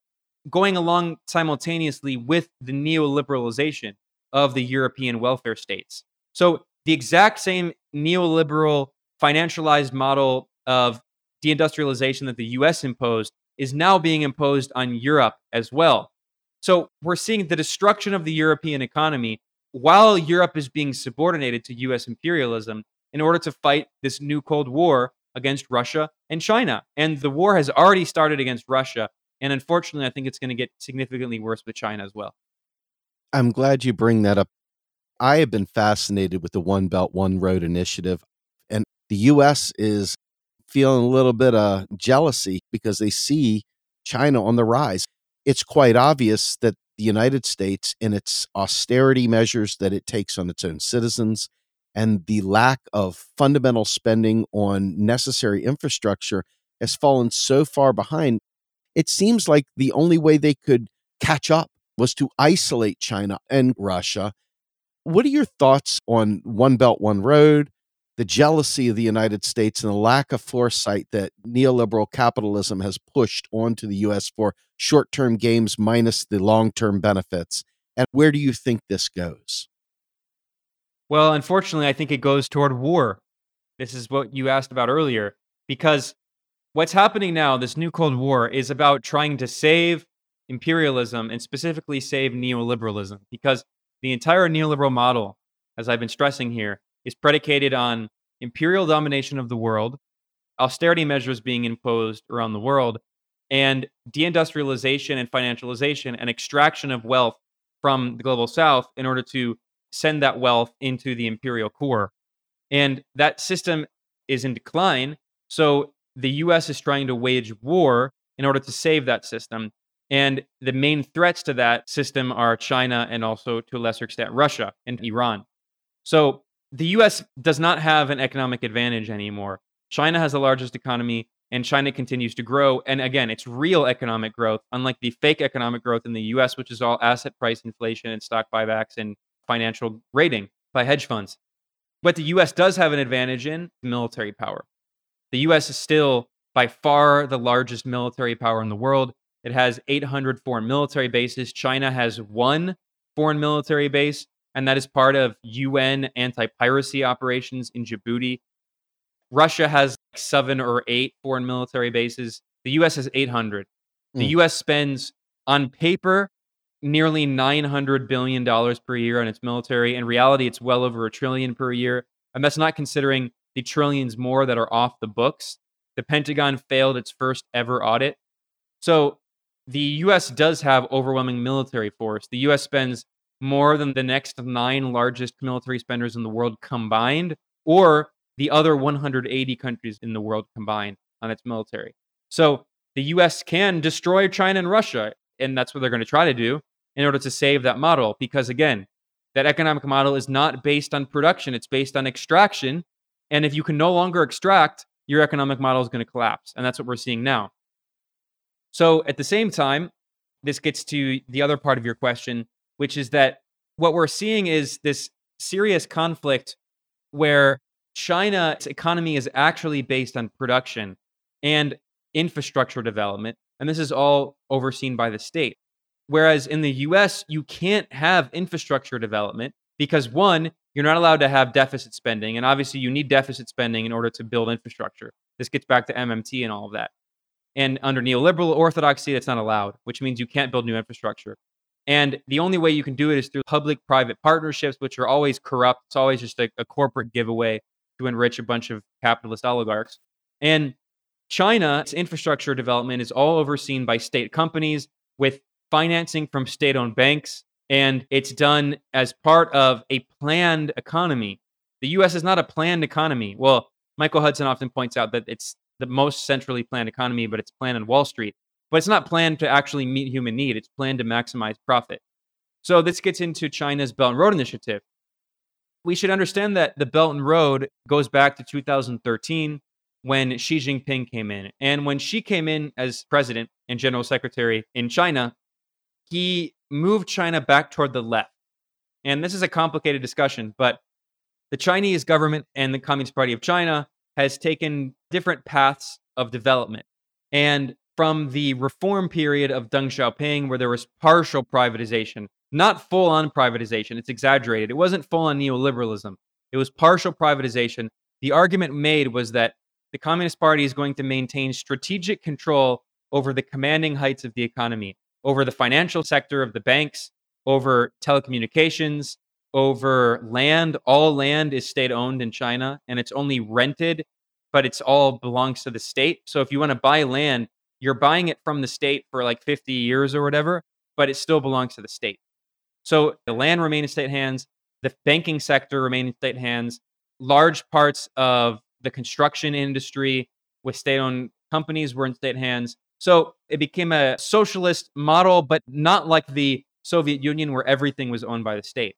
going along simultaneously with the neoliberalization of the European welfare states. So the exact same neoliberal financialized model of deindustrialization that the US imposed is now being imposed on Europe as well. So we're seeing the destruction of the European economy while Europe is being subordinated to US imperialism in order to fight this new Cold War against Russia and China. And the war has already started against Russia. And unfortunately, I think it's going to get significantly worse with China as well. I'm glad you bring that up. I have been fascinated with the One Belt, One Road initiative. The U.S. is feeling a little bit of jealousy because they see China on the rise. It's quite obvious that the United States, in its austerity measures that it takes on its own citizens, and the lack of fundamental spending on necessary infrastructure has fallen so far behind it seems like the only way they could catch up was to isolate China and Russia. What are your thoughts on One Belt, One Road, the jealousy of the United States, and the lack of foresight that neoliberal capitalism has pushed onto the U.S. for short term gains minus the long term benefits? And where do you think this goes? Well, unfortunately, I think it goes toward war. This is what you asked about earlier, because what's happening now, this new Cold War, is about trying to save imperialism and specifically save neoliberalism because the entire neoliberal model, as I've been stressing here, is predicated on imperial domination of the world, austerity measures being imposed around the world, and deindustrialization and financialization and extraction of wealth from the global south in order to send that wealth into the imperial core. And that system is in decline. So the US is trying to wage war in order to save that system. And the main threats to that system are China and also, to a lesser extent, Russia and Iran. So the US does not have an economic advantage anymore. China has the largest economy and China continues to grow. And again, it's real economic growth, unlike the fake economic growth in the US, which is all asset price inflation and stock buybacks and financial raiding by hedge funds. But the US does have an advantage in military power. The US is still by far the largest military power in the world. It has 800 foreign military bases. China has one foreign military base, and that is part of UN anti piracy operations in Djibouti. Russia has seven or eight foreign military bases. The US has 800. The Mm. US spends on paper nearly 900 billion dollars per year on its military. In reality, it's well over a trillion per year. And that's not considering the trillions more that are off the books. The Pentagon failed its first ever audit. So the US does have overwhelming military force. The US spends more than the next nine largest military spenders in the world combined, or the other 180 countries in the world combined on its military. So the US can destroy China and Russia, and that's what they're going to try to do in order to save that model. Because again, that economic model is not based on production, it's based on extraction. And if you can no longer extract, your economic model is going to collapse. And that's what we're seeing now. So at the same time, this gets to the other part of your question, which is that what we're seeing is this serious conflict where China's economy is actually based on production and infrastructure development. And this is all overseen by the state. Whereas in the US, you can't have infrastructure development because one, you're not allowed to have deficit spending. And obviously, you need deficit spending in order to build infrastructure. This gets back to MMT and all of that. And under neoliberal orthodoxy, that's not allowed, which means you can't build new infrastructure. And the only way you can do it is through public private partnerships, which are always corrupt. It's always just a, a corporate giveaway to enrich a bunch of capitalist oligarchs. And China's infrastructure development is all overseen by state companies with financing from state owned banks. And it's done as part of a planned economy. The US is not a planned economy. Well, Michael Hudson often points out that it's the most centrally planned economy, but it's planned on Wall Street. But it's not planned to actually meet human need, it's planned to maximize profit. So this gets into China's Belt and Road Initiative. We should understand that the Belt and Road goes back to 2013 when Xi Jinping came in. And when Xi came in as president and general secretary in China, he moved China back toward the left. And this is a complicated discussion, but the Chinese government and the Communist Party of China has taken different paths of development. And from the reform period of Deng Xiaoping, where there was partial privatization, not full on privatization, it's exaggerated. It wasn't full on neoliberalism, it was partial privatization. The argument made was that the Communist Party is going to maintain strategic control over the commanding heights of the economy, over the financial sector of the banks, over telecommunications, over land. All land is state owned in China and it's only rented, but it's all belongs to the state. So if you want to buy land, you're buying it from the state for like 50 years or whatever, but it still belongs to the state. So the land remained in state hands, the banking sector remained in state hands, large parts of the construction industry with state owned companies were in state hands. So it became a socialist model, but not like the Soviet Union where everything was owned by the state.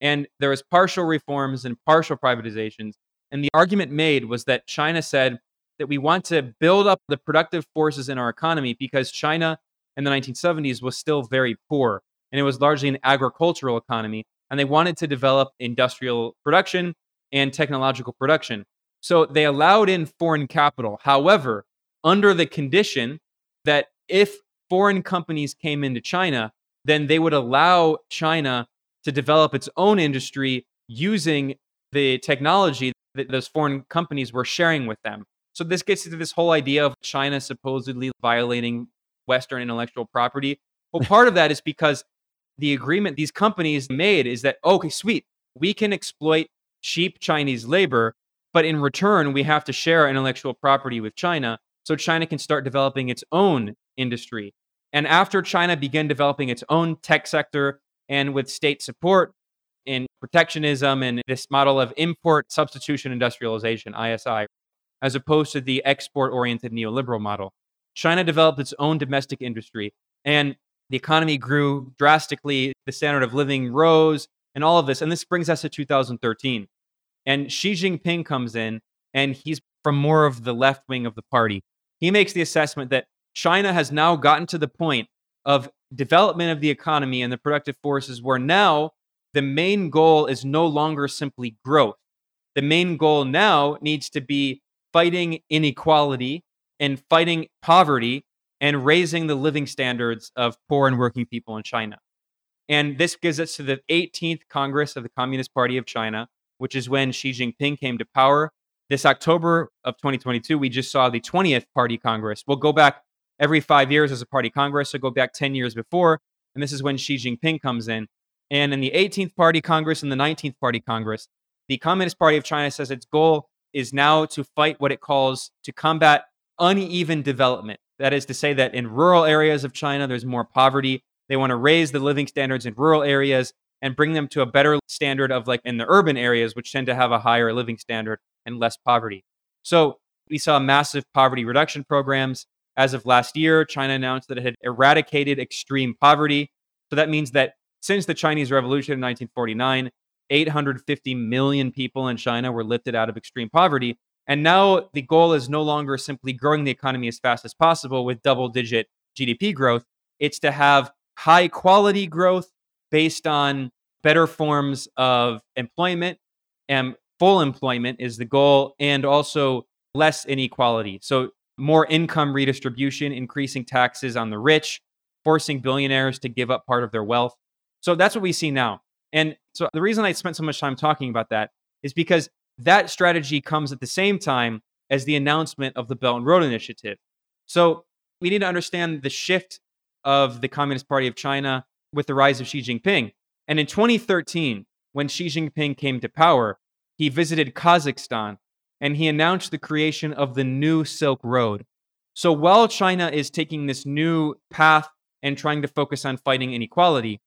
And there was partial reforms and partial privatizations. And the argument made was that China said that we want to build up the productive forces in our economy because China in the 1970s was still very poor and it was largely an agricultural economy. And they wanted to develop industrial production and technological production. So they allowed in foreign capital. However, under the condition that if foreign companies came into China, then they would allow China to develop its own industry using the technology that those foreign companies were sharing with them. So this gets into this whole idea of China supposedly violating Western intellectual property. Well, part of that is because the agreement these companies made is that, okay, sweet, we can exploit cheap Chinese labor, but in return, we have to share our intellectual property with China so China can start developing its own industry. And after China began developing its own tech sector and with state support in protectionism and this model of import substitution industrialization, ISI, as opposed to the export oriented neoliberal model, China developed its own domestic industry and the economy grew drastically. The standard of living rose and all of this. And this brings us to 2013. And Xi Jinping comes in and he's from more of the left wing of the party. He makes the assessment that China has now gotten to the point of development of the economy and the productive forces where now the main goal is no longer simply growth. The main goal now needs to be fighting inequality and fighting poverty and raising the living standards of poor and working people in China. And this gives us to the 18th Congress of the Communist Party of China, which is when Xi Jinping came to power. this October of 2022, we just saw the 20th Party Congress. We'll go back every five years as a Party Congress, so go back 10 years before, and this is when Xi Jinping comes in. And in the 18th Party Congress and the 19th Party Congress, the Communist Party of China says its goal is now to fight what it calls to combat uneven development. That is to say, that in rural areas of China, there's more poverty. They want to raise the living standards in rural areas and bring them to a better standard of like in the urban areas, which tend to have a higher living standard and less poverty. So we saw massive poverty reduction programs. As of last year, China announced that it had eradicated extreme poverty. So that means that since the Chinese Revolution in 1949, 850 million people in China were lifted out of extreme poverty. And now the goal is no longer simply growing the economy as fast as possible with double digit GDP growth. It's to have high quality growth based on better forms of employment and full employment is the goal and also less inequality. So more income redistribution, increasing taxes on the rich, forcing billionaires to give up part of their wealth. So that's what we see now. And so the reason I spent so much time talking about that is because that strategy comes at the same time as the announcement of the Belt and Road Initiative. So we need to understand the shift of the Communist Party of China with the rise of Xi Jinping. And in 2013, when Xi Jinping came to power, he visited Kazakhstan and he announced the creation of the new Silk Road. So while China is taking this new path and trying to focus on fighting inequality,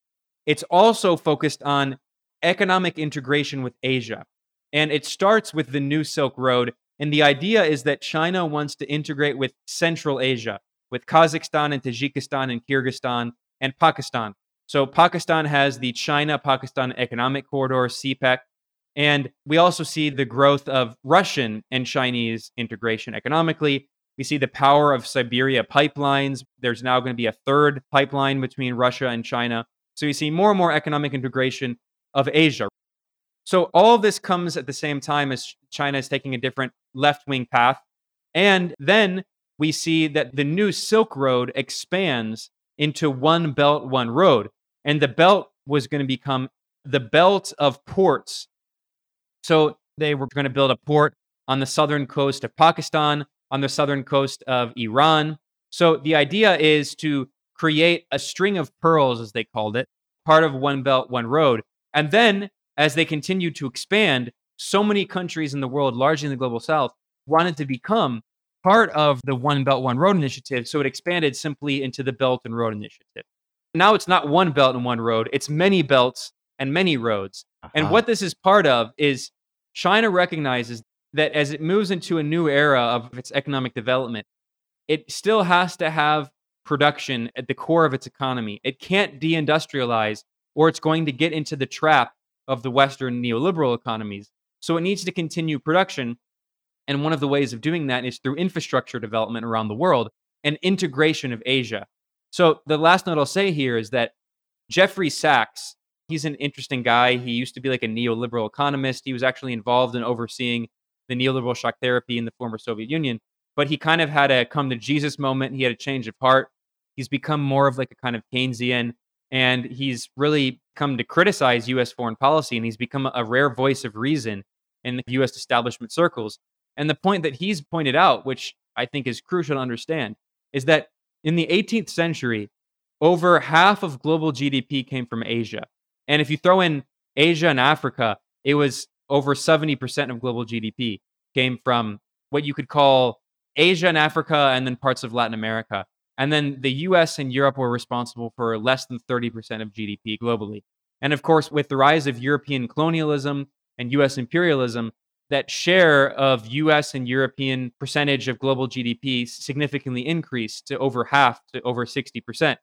it's also focused on economic integration with Asia. And it starts with the new Silk Road. And the idea is that China wants to integrate with Central Asia, with Kazakhstan and Tajikistan and Kyrgyzstan and Pakistan. So Pakistan has the China Pakistan Economic Corridor, CPEC. And we also see the growth of Russian and Chinese integration economically. We see the power of Siberia pipelines. There's now going to be a third pipeline between Russia and China. So we see more and more economic integration of Asia. So all this comes at the same time as China is taking a different left wing path. And then we see that the new Silk Road expands into one belt, one road. And the belt was going to become the belt of ports. So they were going to build a port on the southern coast of Pakistan, on the southern coast of Iran. So the idea is to create a string of pearls, as they called it, part of One Belt, One Road. And then as they continued to expand, so many countries in the world, largely in the global south, wanted to become part of the One Belt, One Road initiative. So it expanded simply into the Belt and Road initiative. Now it's not one belt and one road, it's many belts and many roads. Uh-huh. And what this is part of is China recognizes that as it moves into a new era of its economic development, it still has to have production at the core of its economy. It can't deindustrialize or it's going to get into the trap of the Western neoliberal economies. So it needs to continue production. And one of the ways of doing that is through infrastructure development around the world and integration of Asia. So the last note I'll say here is that Jeffrey Sachs, he's an interesting guy. He used to be like a neoliberal economist. He was actually involved in overseeing the neoliberal shock therapy in the former Soviet Union but he kind of had a come to Jesus moment. He had a change of heart. He's become more of like a kind of Keynesian, and he's really come to criticize U.S. foreign policy, and he's become a rare voice of reason in the U.S. establishment circles. And the point that he's pointed out, which I think is crucial to understand, is that in the 18th century, over half of global GDP came from Asia. And if you throw in Asia and Africa, it was over 70% of global GDP came from what you could call Asia and Africa, and then parts of Latin America. And then the US and Europe were responsible for less than 30% of GDP globally. And of course, with the rise of European colonialism and US imperialism, that share of US and European percentage of global GDP significantly increased to over half, to over 60%.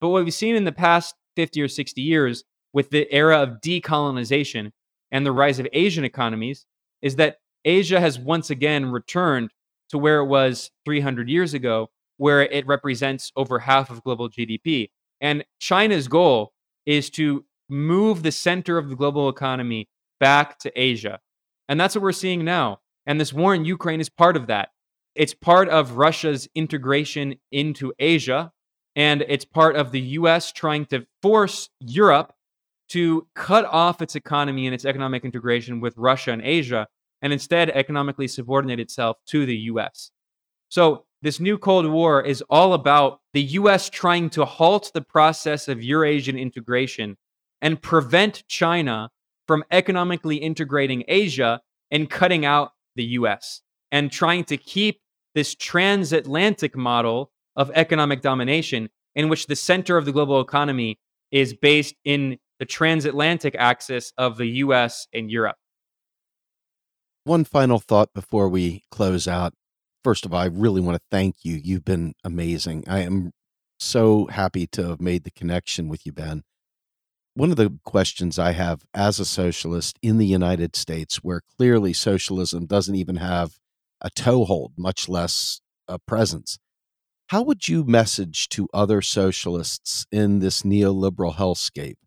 But what we've seen in the past 50 or 60 years with the era of decolonization and the rise of Asian economies is that Asia has once again returned to where it was 300 years ago, where it represents over half of global GDP. And China's goal is to move the center of the global economy back to Asia. And that's what we're seeing now. And this war in Ukraine is part of that. It's part of Russia's integration into Asia. And it's part of the US trying to force Europe to cut off its economy and its economic integration with Russia and Asia and instead economically subordinate itself to the US. So, this new Cold War is all about the US trying to halt the process of Eurasian integration and prevent China from economically integrating Asia and cutting out the US and trying to keep this transatlantic model of economic domination in which the center of the global economy is based in the transatlantic axis of the US and Europe. One final thought before we close out. First of all, I really want to thank you. You've been amazing. I am so happy to have made the connection with you, Ben. One of the questions I have as a socialist in the United States, where clearly socialism doesn't even have a toehold, much less a presence, how would you message to other socialists in this neoliberal hellscape?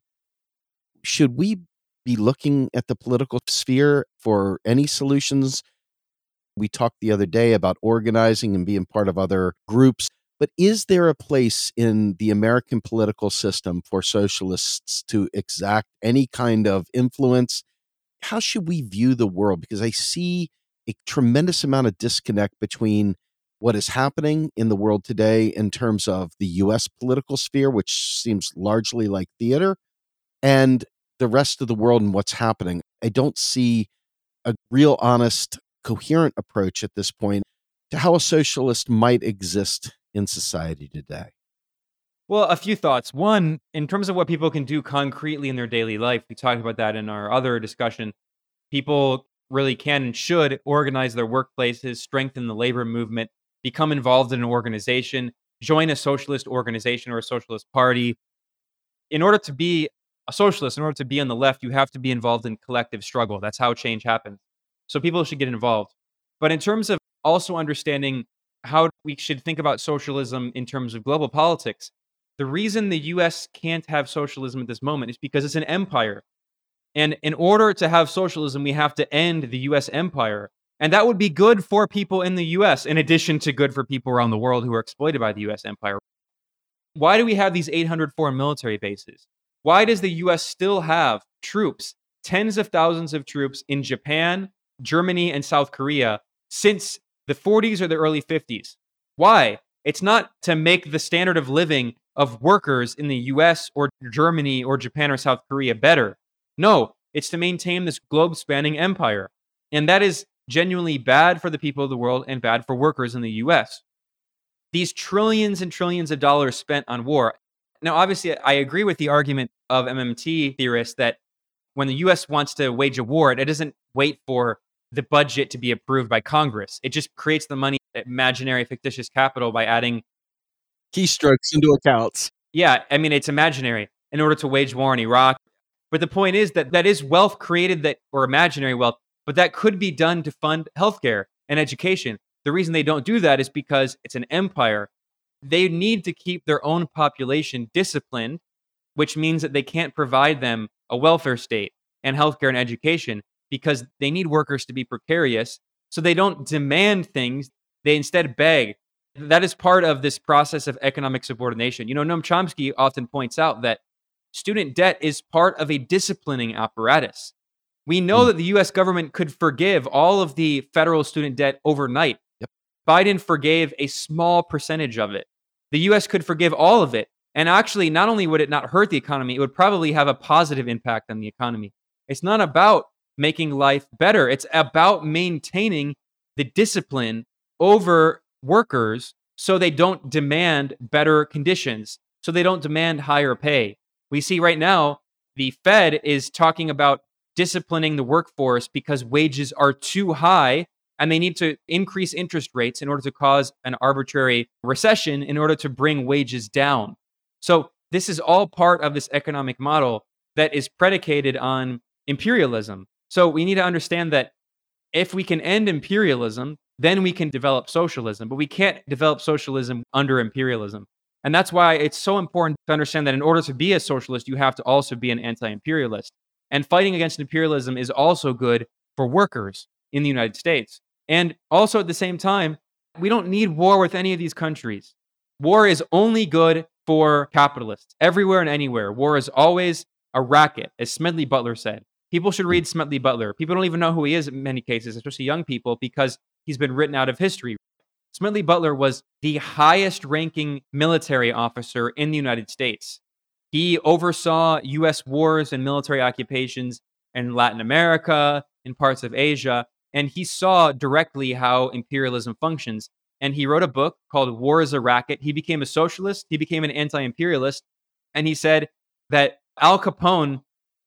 Should we be looking at the political sphere for any solutions? We talked the other day about organizing and being part of other groups, but is there a place in the American political system for socialists to exact any kind of influence? How should we view the world? Because I see a tremendous amount of disconnect between what is happening in the world today in terms of the US political sphere, which seems largely like theater, and the rest of the world and what's happening. I don't see a real honest, coherent approach at this point to how a socialist might exist in society today. Well, a few thoughts. One, in terms of what people can do concretely in their daily life, we talked about that in our other discussion. People really can and should organize their workplaces, strengthen the labor movement, become involved in an organization, join a socialist organization or a socialist party. In order to be a socialist, in order to be on the left, you have to be involved in collective struggle. That's how change happens. So people should get involved. But in terms of also understanding how we should think about socialism in terms of global politics, the reason the US can't have socialism at this moment is because it's an empire. And in order to have socialism, we have to end the US empire. And that would be good for people in the US, in addition to good for people around the world who are exploited by the US empire. Why do we have these 800 foreign military bases? Why does the US still have troops, tens of thousands of troops in Japan, Germany, and South Korea since the 40s or the early 50s? Why? It's not to make the standard of living of workers in the US or Germany or Japan or South Korea better. No, it's to maintain this globe spanning empire. And that is genuinely bad for the people of the world and bad for workers in the US. These trillions and trillions of dollars spent on war. Now, obviously, I agree with the argument of MMT theorists that when the US wants to wage a war, it doesn't wait for the budget to be approved by Congress. It just creates the money, imaginary, fictitious capital by adding keystrokes into accounts. Yeah, I mean, it's imaginary in order to wage war in Iraq. But the point is that that is wealth created that, or imaginary wealth but that could be done to fund healthcare and education. The reason they don't do that is because it's an empire. They need to keep their own population disciplined, which means that they can't provide them a welfare state and healthcare and education because they need workers to be precarious. So they don't demand things, they instead beg. That is part of this process of economic subordination. You know, Noam Chomsky often points out that student debt is part of a disciplining apparatus. We know mm. that the US government could forgive all of the federal student debt overnight. Yep. Biden forgave a small percentage of it. The US could forgive all of it. And actually, not only would it not hurt the economy, it would probably have a positive impact on the economy. It's not about making life better, it's about maintaining the discipline over workers so they don't demand better conditions, so they don't demand higher pay. We see right now the Fed is talking about disciplining the workforce because wages are too high and they need to increase interest rates in order to cause an arbitrary recession in order to bring wages down. So, this is all part of this economic model that is predicated on imperialism. So, we need to understand that if we can end imperialism, then we can develop socialism, but we can't develop socialism under imperialism. And that's why it's so important to understand that in order to be a socialist, you have to also be an anti imperialist. And fighting against imperialism is also good for workers in the United States. And also at the same time, we don't need war with any of these countries. War is only good for capitalists everywhere and anywhere. War is always a racket, as Smedley Butler said. People should hmm. read Smedley Butler. People don't even know who he is in many cases, especially young people, because he's been written out of history. Smedley Butler was the highest ranking military officer in the United States. He oversaw U.S. wars and military occupations in Latin America, in parts of Asia, and he saw directly how imperialism functions. And he wrote a book called War is a Racket. He became a socialist, he became an anti imperialist, and he said that Al Capone,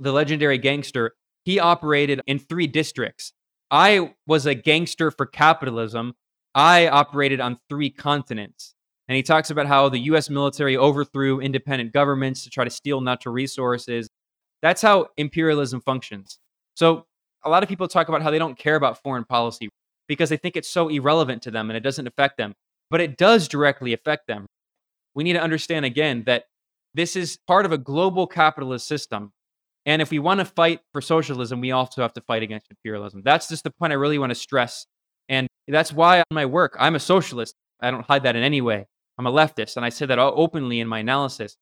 the legendary gangster, he operated in three districts. I was a gangster for capitalism. I operated on three continents. And he talks about how the US military overthrew independent governments to try to steal natural resources. That's how imperialism functions. So, a lot of people talk about how they don't care about foreign policy because they think it's so irrelevant to them and it doesn't affect them. But it does directly affect them. We need to understand again that this is part of a global capitalist system. And if we want to fight for socialism, we also have to fight against imperialism. That's just the point I really want to stress. And that's why in my work, I'm a socialist. I don't hide that in any way. I'm a leftist, and I say that openly in my analysis.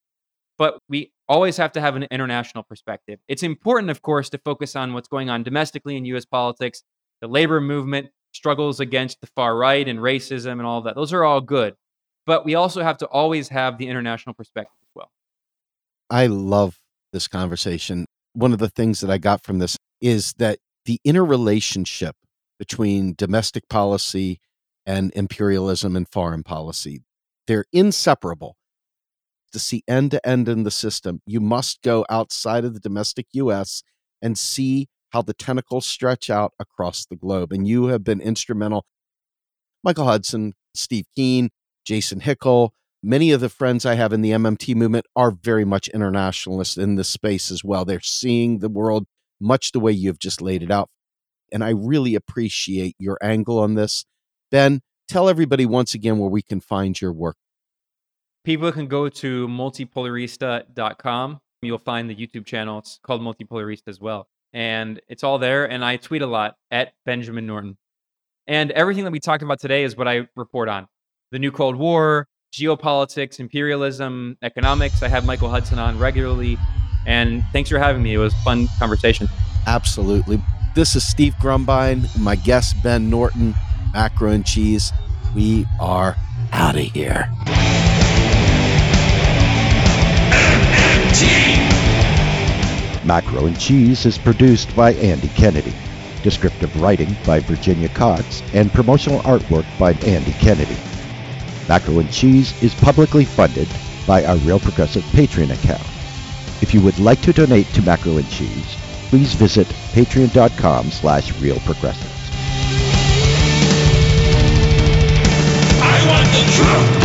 But we always have to have an international perspective. It's important, of course, to focus on what's going on domestically in US politics, the labor movement, struggles against the far right and racism and all that. Those are all good. But we also have to always have the international perspective as well. I love this conversation. One of the things that I got from this is that the interrelationship between domestic policy and imperialism and foreign policy, they're inseparable. To see end to end in the system, you must go outside of the domestic US and see how the tentacles stretch out across the globe. And you have been instrumental. Michael Hudson, Steve Keen, Jason Hickel, many of the friends I have in the MMT movement are very much internationalists in this space as well. They're seeing the world much the way you've just laid it out. And I really appreciate your angle on this. Ben, tell everybody once again where we can find your work. People can go to multipolarista.com. You'll find the YouTube channel. It's called Multipolarista as well and it's all there. And I tweet a lot at Benjamin Norton. And everything that we talked about today is what I report on the new Cold War, geopolitics, imperialism, economics. I have Michael Hudson on regularly. And thanks for having me. It was a fun conversation. Absolutely. This is Steve Grumbine, my guest, Ben Norton, Macro and Cheese. We are out of here. MMT. Macro and Cheese is produced by Andy Kennedy. Descriptive writing by Virginia Cox and promotional artwork by Andy Kennedy. Macro and Cheese is publicly funded by our Real Progressive Patreon account. If you would like to donate to Macro and Cheese, please visit patreon.com slash realprogressives. I want the truth.